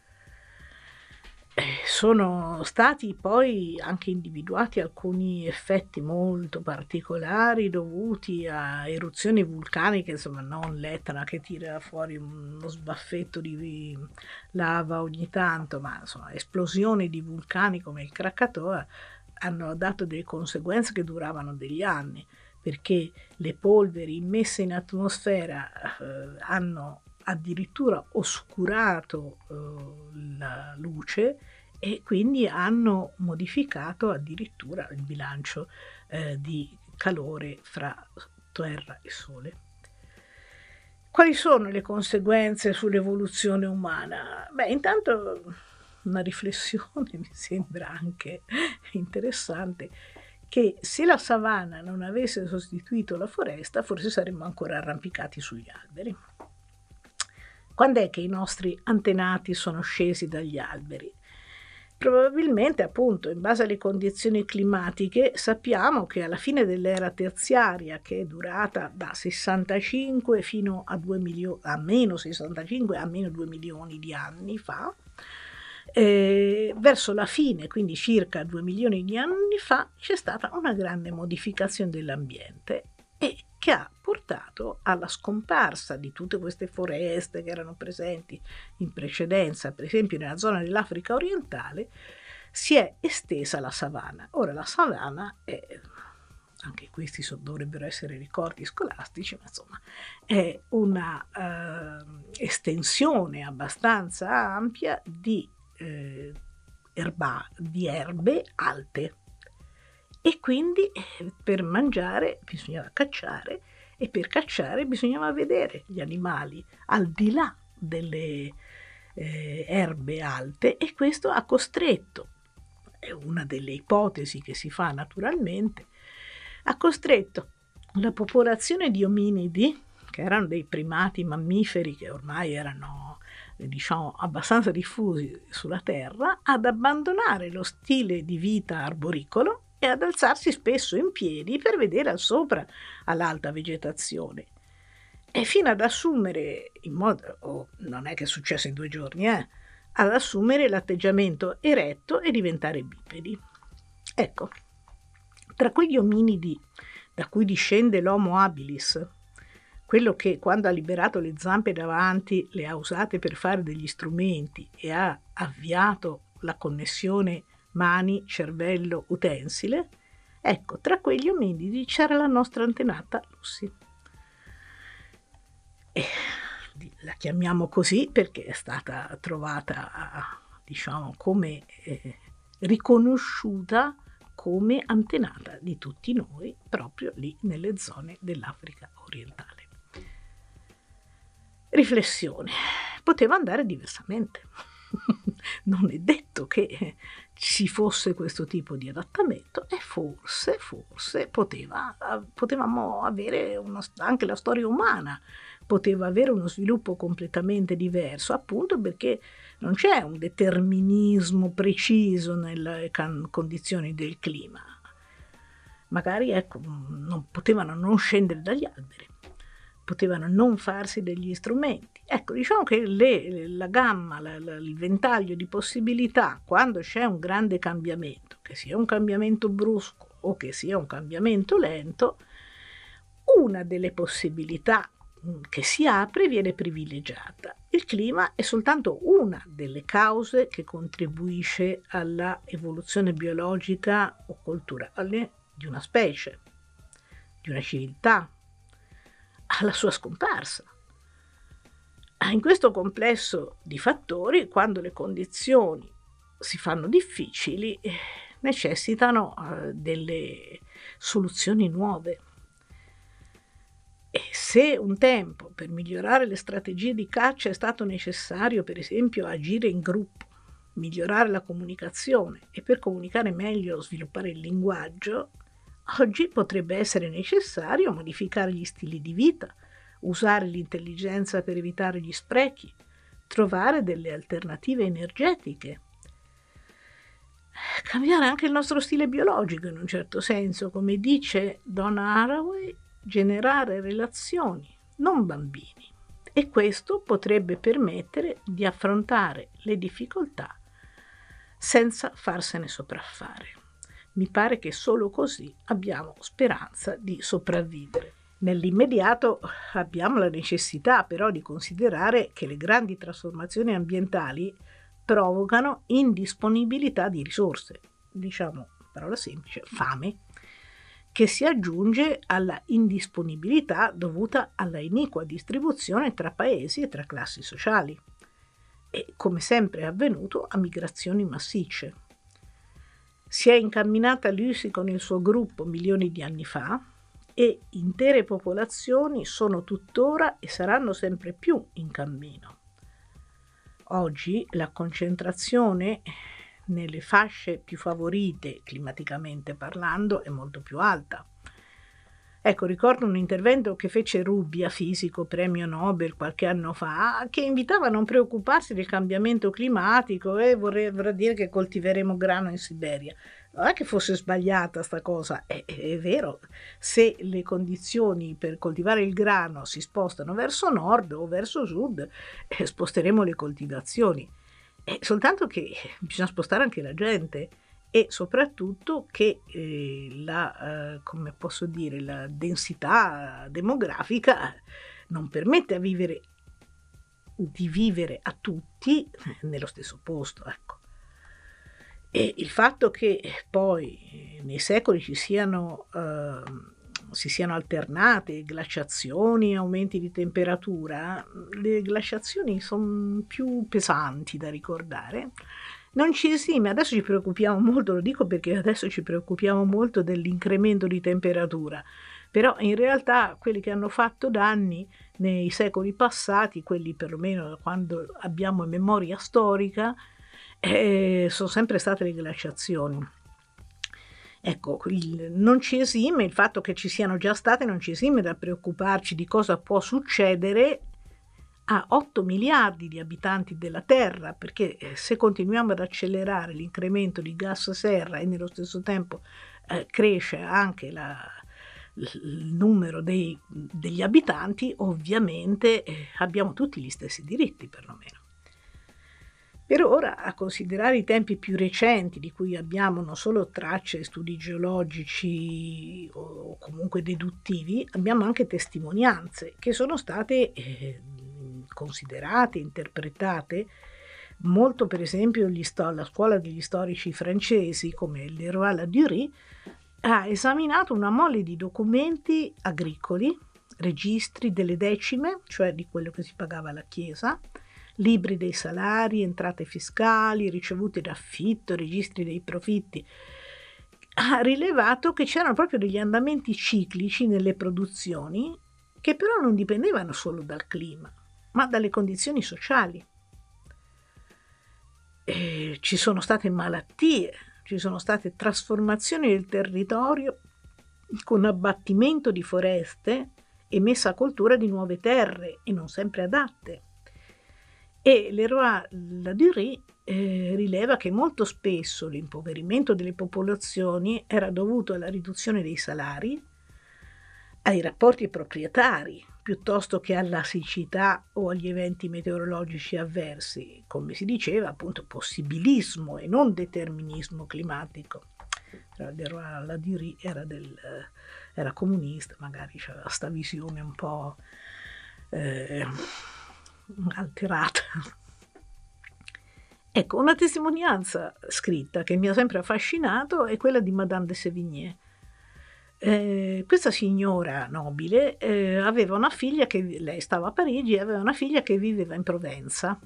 Eh, sono stati poi anche individuati alcuni effetti molto particolari dovuti a eruzioni vulcaniche, insomma non l'Etna che tira fuori uno sbaffetto di lava ogni tanto, ma insomma esplosioni di vulcani come il Krakatoa hanno dato delle conseguenze che duravano degli anni, perché le polveri immesse in atmosfera eh, hanno addirittura oscurato eh, la luce e quindi hanno modificato addirittura il bilancio eh, di calore fra terra e sole. Quali sono le conseguenze sull'evoluzione umana? Beh, intanto una riflessione *laughs* mi sembra anche interessante che se la savana non avesse sostituito la foresta, forse saremmo ancora arrampicati sugli alberi. Quando è che i nostri antenati sono scesi dagli alberi? Probabilmente, appunto, in base alle condizioni climatiche, sappiamo che alla fine dell'era terziaria, che è durata da 65 fino a, 2 milio- a meno 65 a meno 2 milioni di anni fa, eh, verso la fine, quindi circa 2 milioni di anni fa, c'è stata una grande modificazione dell'ambiente e che ha portato alla scomparsa di tutte queste foreste che erano presenti in precedenza, per esempio nella zona dell'Africa orientale, si è estesa la savana. Ora la savana è, anche questi so, dovrebbero essere ricordi scolastici, ma insomma è una uh, estensione abbastanza ampia di, uh, erba, di erbe alte. E quindi eh, per mangiare bisognava cacciare e per cacciare bisognava vedere gli animali al di là delle eh, erbe alte e questo ha costretto, è una delle ipotesi che si fa naturalmente, ha costretto la popolazione di ominidi, che erano dei primati mammiferi che ormai erano diciamo abbastanza diffusi sulla Terra, ad abbandonare lo stile di vita arboricolo e ad alzarsi spesso in piedi per vedere al sopra all'alta vegetazione. E fino ad assumere, in modo, oh, non è che è successo in due giorni, eh, ad assumere l'atteggiamento eretto e diventare bipedi. Ecco, tra quegli ominidi da cui discende l'Homo habilis, quello che quando ha liberato le zampe davanti le ha usate per fare degli strumenti e ha avviato la connessione mani, cervello, utensile, ecco, tra quegli ominidi c'era la nostra antenata Lucy. E la chiamiamo così perché è stata trovata, diciamo, come eh, riconosciuta come antenata di tutti noi proprio lì nelle zone dell'Africa orientale. Riflessione. Poteva andare diversamente. *laughs* non è detto che ci fosse questo tipo di adattamento e forse, forse poteva, potevamo avere uno, anche la storia umana poteva avere uno sviluppo completamente diverso, appunto perché non c'è un determinismo preciso nelle can- condizioni del clima. Magari ecco, non potevano non scendere dagli alberi, potevano non farsi degli strumenti. Ecco, diciamo che le, la gamma, la, la, il ventaglio di possibilità, quando c'è un grande cambiamento, che sia un cambiamento brusco o che sia un cambiamento lento, una delle possibilità mm, che si apre viene privilegiata. Il clima è soltanto una delle cause che contribuisce alla evoluzione biologica o culturale di una specie, di una civiltà, alla sua scomparsa. Ah, in questo complesso di fattori, quando le condizioni si fanno difficili, eh, necessitano eh, delle soluzioni nuove. E se un tempo per migliorare le strategie di caccia è stato necessario, per esempio, agire in gruppo, migliorare la comunicazione e per comunicare meglio sviluppare il linguaggio, Oggi potrebbe essere necessario modificare gli stili di vita, usare l'intelligenza per evitare gli sprechi, trovare delle alternative energetiche, cambiare anche il nostro stile biologico in un certo senso, come dice Donna Haraway, generare relazioni, non bambini. E questo potrebbe permettere di affrontare le difficoltà senza farsene sopraffare. Mi pare che solo così abbiamo speranza di sopravvivere. Nell'immediato abbiamo la necessità però di considerare che le grandi trasformazioni ambientali provocano indisponibilità di risorse, diciamo parola semplice, fame, che si aggiunge alla indisponibilità dovuta alla iniqua distribuzione tra paesi e tra classi sociali e, come sempre è avvenuto, a migrazioni massicce. Si è incamminata Lucy con il suo gruppo milioni di anni fa e intere popolazioni sono tuttora e saranno sempre più in cammino. Oggi la concentrazione nelle fasce più favorite climaticamente parlando è molto più alta Ecco, ricordo un intervento che fece Rubbia, fisico, premio Nobel, qualche anno fa, che invitava a non preoccuparsi del cambiamento climatico e vorrei dire che coltiveremo grano in Siberia. Non è che fosse sbagliata sta cosa, è, è, vero, se le condizioni per coltivare il grano si spostano verso nord o verso sud, eh, sposteremo le coltivazioni. È soltanto che bisogna spostare anche la gente e soprattutto che eh, la, eh, come posso dire, la densità demografica non permette a vivere, di vivere a tutti *laughs* nello stesso posto. Ecco. E il fatto che poi nei secoli ci siano, eh, si siano alternate glaciazioni aumenti di temperatura, le glaciazioni sono più pesanti da ricordare, non ci esime, adesso ci preoccupiamo molto, lo dico perché adesso ci preoccupiamo molto dell'incremento di temperatura, però in realtà quelli che hanno fatto danni nei secoli passati, quelli perlomeno quando abbiamo memoria storica, eh, sono sempre state le glaciazioni. Ecco, il, non ci esime il fatto che ci siano già state, non ci esime da preoccuparci di cosa può succedere a 8 miliardi di abitanti della Terra, perché eh, se continuiamo ad accelerare l'incremento di gas serra e nello stesso tempo eh, cresce anche la, il numero dei, degli abitanti, ovviamente eh, abbiamo tutti gli stessi diritti perlomeno. Per ora, a considerare i tempi più recenti, di cui abbiamo non solo tracce, studi geologici o comunque deduttivi, abbiamo anche testimonianze che sono state eh, considerate, interpretate Molto per esempio sto- la scuola degli storici francesi come Leroy Ladurie ha esaminato una mole di documenti agricoli, registri delle decime, cioè di quello che si pagava alla Chiesa, libri dei salari, entrate fiscali, ricevute d'affitto, registri dei profitti. Ha rilevato che c'erano proprio degli andamenti ciclici nelle produzioni che però non dipendevano solo dal clima, ma dalle condizioni sociali. E ci sono state malattie, ci sono state trasformazioni del territorio con abbattimento di foreste e messa a coltura di nuove terre e non sempre adatte. E Leroy Ladurie eh, rileva che molto spesso l'impoverimento delle popolazioni era dovuto alla riduzione dei salari, ai rapporti proprietari, piuttosto che alla siccità o agli eventi meteorologici avversi, come si diceva appunto possibilismo e non determinismo climatico. Leroy Ladurie era, del, era comunista, magari aveva questa visione un po' eh, alterata. Ecco, una testimonianza scritta che mi ha sempre affascinato è quella di Madame de Sévigné. Eh, questa signora nobile eh, aveva una figlia che lei stava a Parigi e aveva una figlia che viveva in Provenza.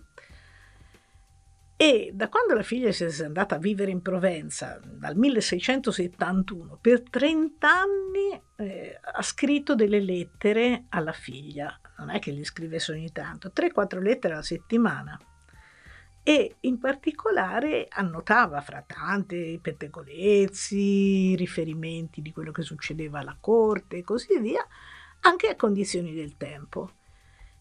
E da quando la figlia si è andata a vivere in Provenza, dal 1671, per 30 anni eh, ha scritto delle lettere alla figlia. Non è che gli scrivesse ogni tanto, 3-4 lettere alla settimana. E in particolare annotava fra tante pettegolezzi, riferimenti di quello che succedeva alla corte e così via, anche a condizioni del tempo.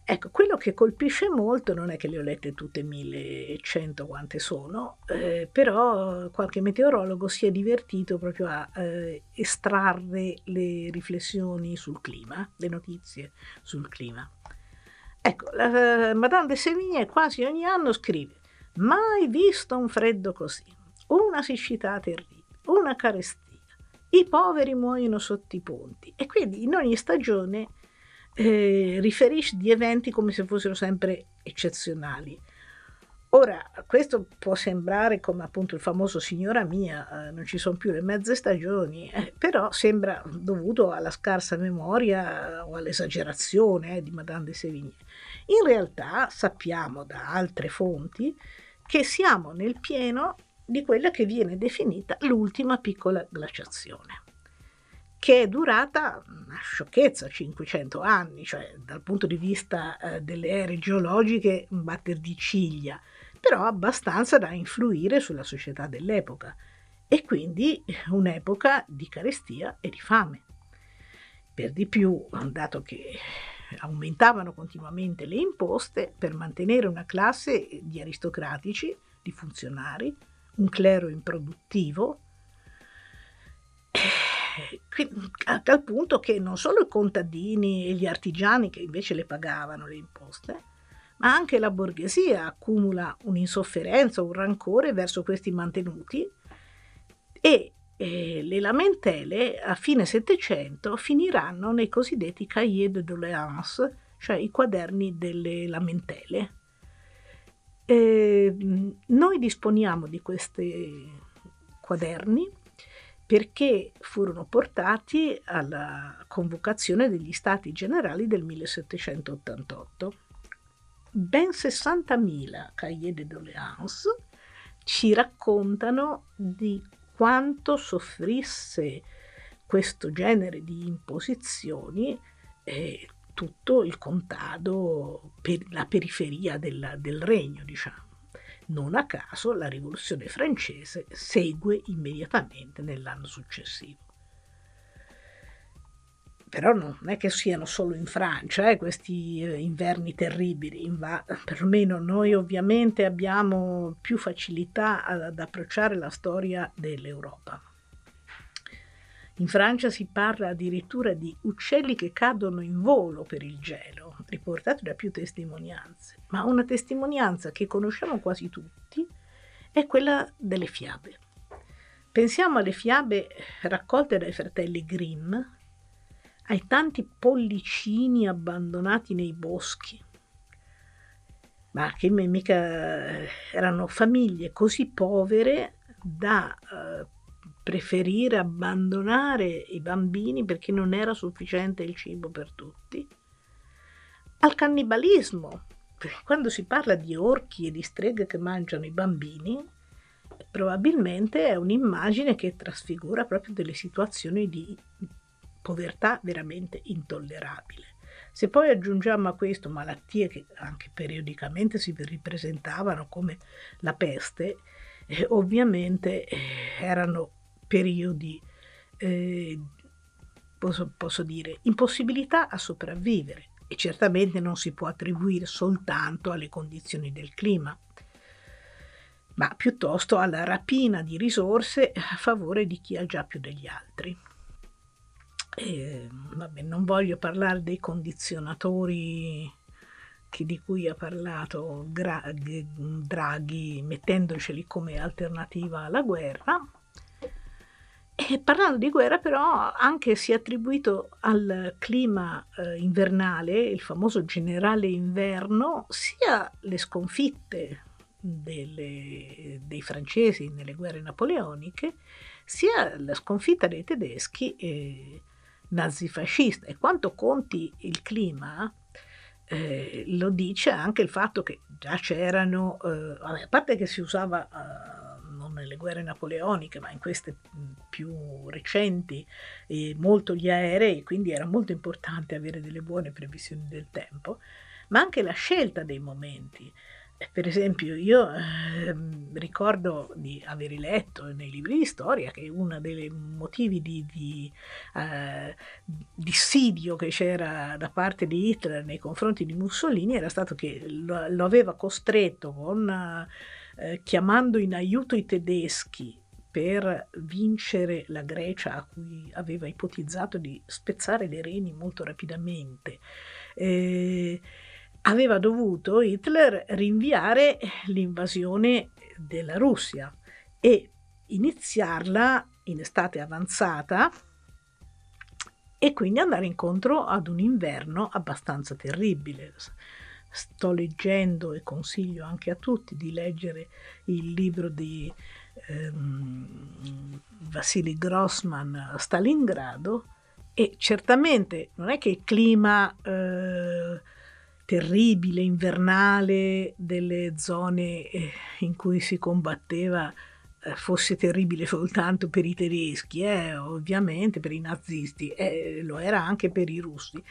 Ecco, quello che colpisce molto non è che le ho lette tutte 1100 quante sono, eh, però qualche meteorologo si è divertito proprio a eh, estrarre le riflessioni sul clima, le notizie sul clima. Ecco, la, Madame de Sévigné quasi ogni anno scrive mai visto un freddo così, una siccità terribile, una carestia, i poveri muoiono sotto i ponti e quindi in ogni stagione eh, riferisce di eventi come se fossero sempre eccezionali. Ora, questo può sembrare come appunto il famoso signora mia, eh, non ci sono più le mezze stagioni, eh, però sembra dovuto alla scarsa memoria o all'esagerazione eh, di Madame de Sévigné. In realtà sappiamo da altre fonti che siamo nel pieno di quella che viene definita l'ultima piccola glaciazione che è durata una sciocchezza, 500 anni, cioè dal punto di vista eh, delle ere geologiche un batter di ciglia, però abbastanza da influire sulla società dell'epoca e quindi un'epoca di carestia e di fame. Per di più, dato che aumentavano continuamente le imposte per mantenere una classe di aristocratici, di funzionari, un clero improduttivo, a tal punto che non solo i contadini e gli artigiani che invece le pagavano le imposte, ma anche la borghesia accumula un'insofferenza, un rancore verso questi mantenuti e eh, le lamentele a fine Settecento finiranno nei cosiddetti cahiers de doléances, cioè i quaderni delle lamentele. Eh, noi disponiamo di questi quaderni perché furono portati alla convocazione degli Stati Generali del 1788. Ben 60.000 cahiers de doléances ci raccontano di quanto soffrisse questo genere di imposizioni eh, tutto il contado, per la periferia del, del regno, diciamo. Non a caso la rivoluzione francese segue immediatamente nell'anno successivo. Però non è che siano solo in Francia eh, questi eh, inverni terribili, Inva- perlomeno noi ovviamente abbiamo più facilità ad, ad approcciare la storia dell'Europa. In Francia si parla addirittura di uccelli che cadono in volo per il gelo, riportato da più testimonianze, ma una testimonianza che conosciamo quasi tutti è quella delle fiabe. Pensiamo alle fiabe raccolte dai fratelli Grimm, ai tanti pollicini abbandonati nei boschi, ma che mica erano famiglie così povere da eh, preferire abbandonare i bambini perché non era sufficiente il cibo per tutti, al cannibalismo. Quando si parla di orchi e di streghe che mangiano i bambini, probabilmente è un'immagine che trasfigura proprio delle situazioni di povertà veramente intollerabile. Se poi aggiungiamo a questo malattie che anche periodicamente si ripresentavano come la peste, eh, ovviamente eh, erano periodi, eh, posso, posso dire, impossibilità a sopravvivere e certamente non si può attribuire soltanto alle condizioni del clima, ma piuttosto alla rapina di risorse a favore di chi ha già più degli altri. E, vabbè, non voglio parlare dei condizionatori di cui ha parlato Draghi mettendoceli come alternativa alla guerra. E parlando di guerra però anche si è attribuito al clima eh, invernale, il famoso generale inverno, sia le sconfitte delle, dei francesi nelle guerre napoleoniche, sia la sconfitta dei tedeschi eh, nazifascista. E quanto conti il clima, eh, lo dice anche il fatto che già c'erano, eh, a parte che si usava eh, non nelle guerre napoleoniche, ma in queste più recenti, molto gli aerei, quindi era molto importante avere delle buone previsioni del tempo, ma anche la scelta dei momenti. Per esempio, io eh, ricordo di aver letto nei libri di storia che uno dei motivi di, di eh, dissidio che c'era da parte di Hitler nei confronti di Mussolini era stato che lo, lo aveva costretto con, eh, chiamando in aiuto i tedeschi per vincere la Grecia a cui aveva ipotizzato di spezzare le reni molto rapidamente. Eh, aveva dovuto Hitler rinviare l'invasione della Russia e iniziarla in estate avanzata e quindi andare incontro ad un inverno abbastanza terribile. Sto leggendo e consiglio anche a tutti di leggere il libro di ehm, Vassili Grossman Stalingrado e certamente non è che il clima eh, terribile, invernale delle zone eh, in cui si combatteva eh, fosse terribile soltanto per i tedeschi, eh, ovviamente per i nazisti, eh, lo era anche per i russi,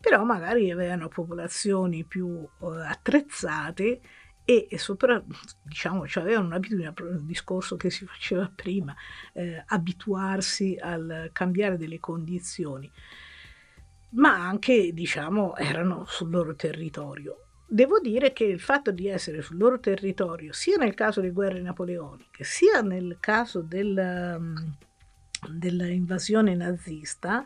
però magari avevano popolazioni più eh, attrezzate e, e sopra, diciamo, cioè avevano un'abitudine, il discorso che si faceva prima, eh, abituarsi al cambiare delle condizioni ma anche, diciamo, erano sul loro territorio. Devo dire che il fatto di essere sul loro territorio, sia nel caso delle guerre napoleoniche, sia nel caso del, mm, dell'invasione nazista,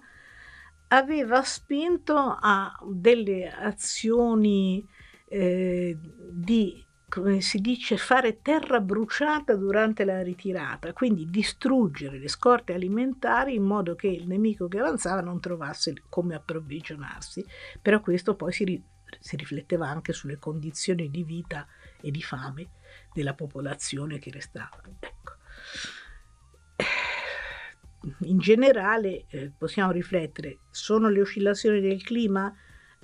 aveva spinto a delle azioni eh, di come si dice, fare terra bruciata durante la ritirata, quindi distruggere le scorte alimentari in modo che il nemico che avanzava non trovasse come approvvigionarsi. Però questo poi si, ri- si rifletteva anche sulle condizioni di vita e di fame della popolazione che restava. Ecco. In generale eh, possiamo riflettere, sono le oscillazioni del clima?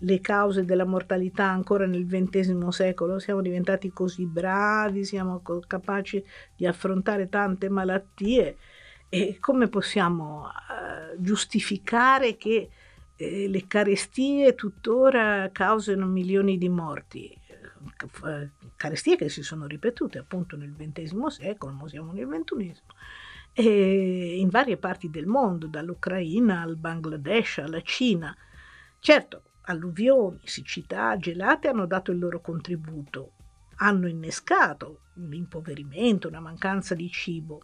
Le cause della mortalità ancora nel XX secolo, siamo diventati così bravi, siamo capaci di affrontare tante malattie e come possiamo uh, giustificare che eh, le carestie tuttora causano milioni di morti? Carestie che si sono ripetute appunto nel XX secolo, ma siamo nel XXI in varie parti del mondo, dall'Ucraina al Bangladesh alla Cina. Certo, alluvioni, siccità, gelate hanno dato il loro contributo, hanno innescato un impoverimento, una mancanza di cibo.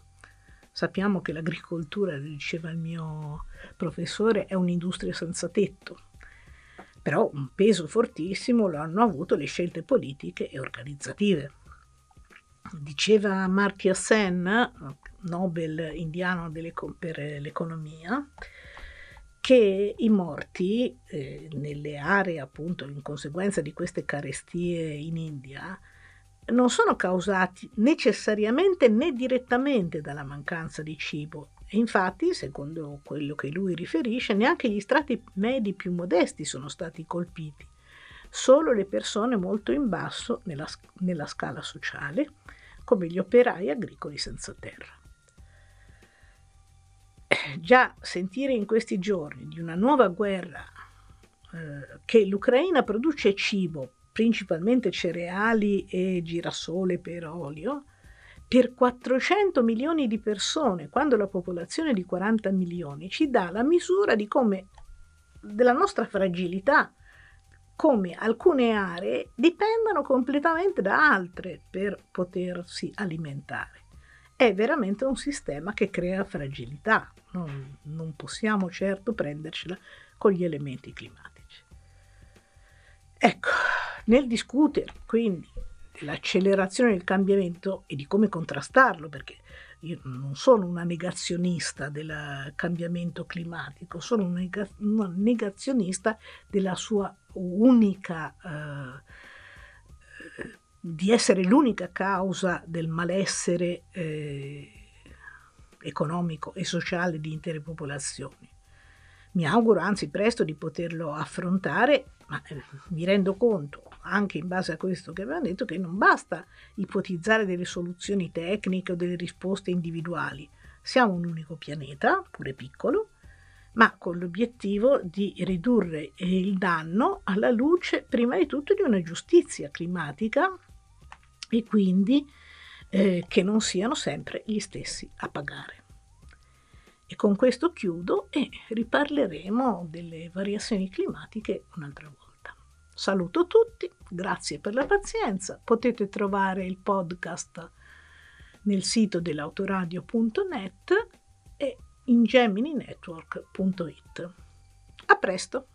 Sappiamo che l'agricoltura, diceva il mio professore, è un'industria senza tetto, però un peso fortissimo lo hanno avuto le scelte politiche e organizzative. Diceva Amartya Sen, Nobel indiano per l'economia, che i morti eh, nelle aree appunto in conseguenza di queste carestie in India non sono causati necessariamente né direttamente dalla mancanza di cibo. Infatti, secondo quello che lui riferisce, neanche gli strati medi più modesti sono stati colpiti, solo le persone molto in basso nella, nella scala sociale, come gli operai agricoli senza terra già sentire in questi giorni di una nuova guerra eh, che l'Ucraina produce cibo, principalmente cereali e girasole per olio, per 400 milioni di persone, quando la popolazione è di 40 milioni, ci dà la misura di come della nostra fragilità, come alcune aree dipendano completamente da altre per potersi alimentare. È veramente un sistema che crea fragilità, non, non possiamo certo prendercela con gli elementi climatici. Ecco, nel discutere quindi dell'accelerazione del cambiamento e di come contrastarlo, perché io non sono una negazionista del cambiamento climatico, sono una negazionista della sua unica, eh, di essere l'unica causa del malessere eh, economico e sociale di intere popolazioni. Mi auguro anzi presto di poterlo affrontare, ma eh, mi rendo conto, anche in base a questo che abbiamo detto, che non basta ipotizzare delle soluzioni tecniche o delle risposte individuali. Siamo un unico pianeta, pure piccolo, ma con l'obiettivo di ridurre il danno alla luce prima di tutto di una giustizia climatica e quindi eh, che non siano sempre gli stessi a pagare. E con questo chiudo e riparleremo delle variazioni climatiche un'altra volta. Saluto tutti, grazie per la pazienza. Potete trovare il podcast nel sito dell'autoradio.net e in gemininetwork.it. A presto!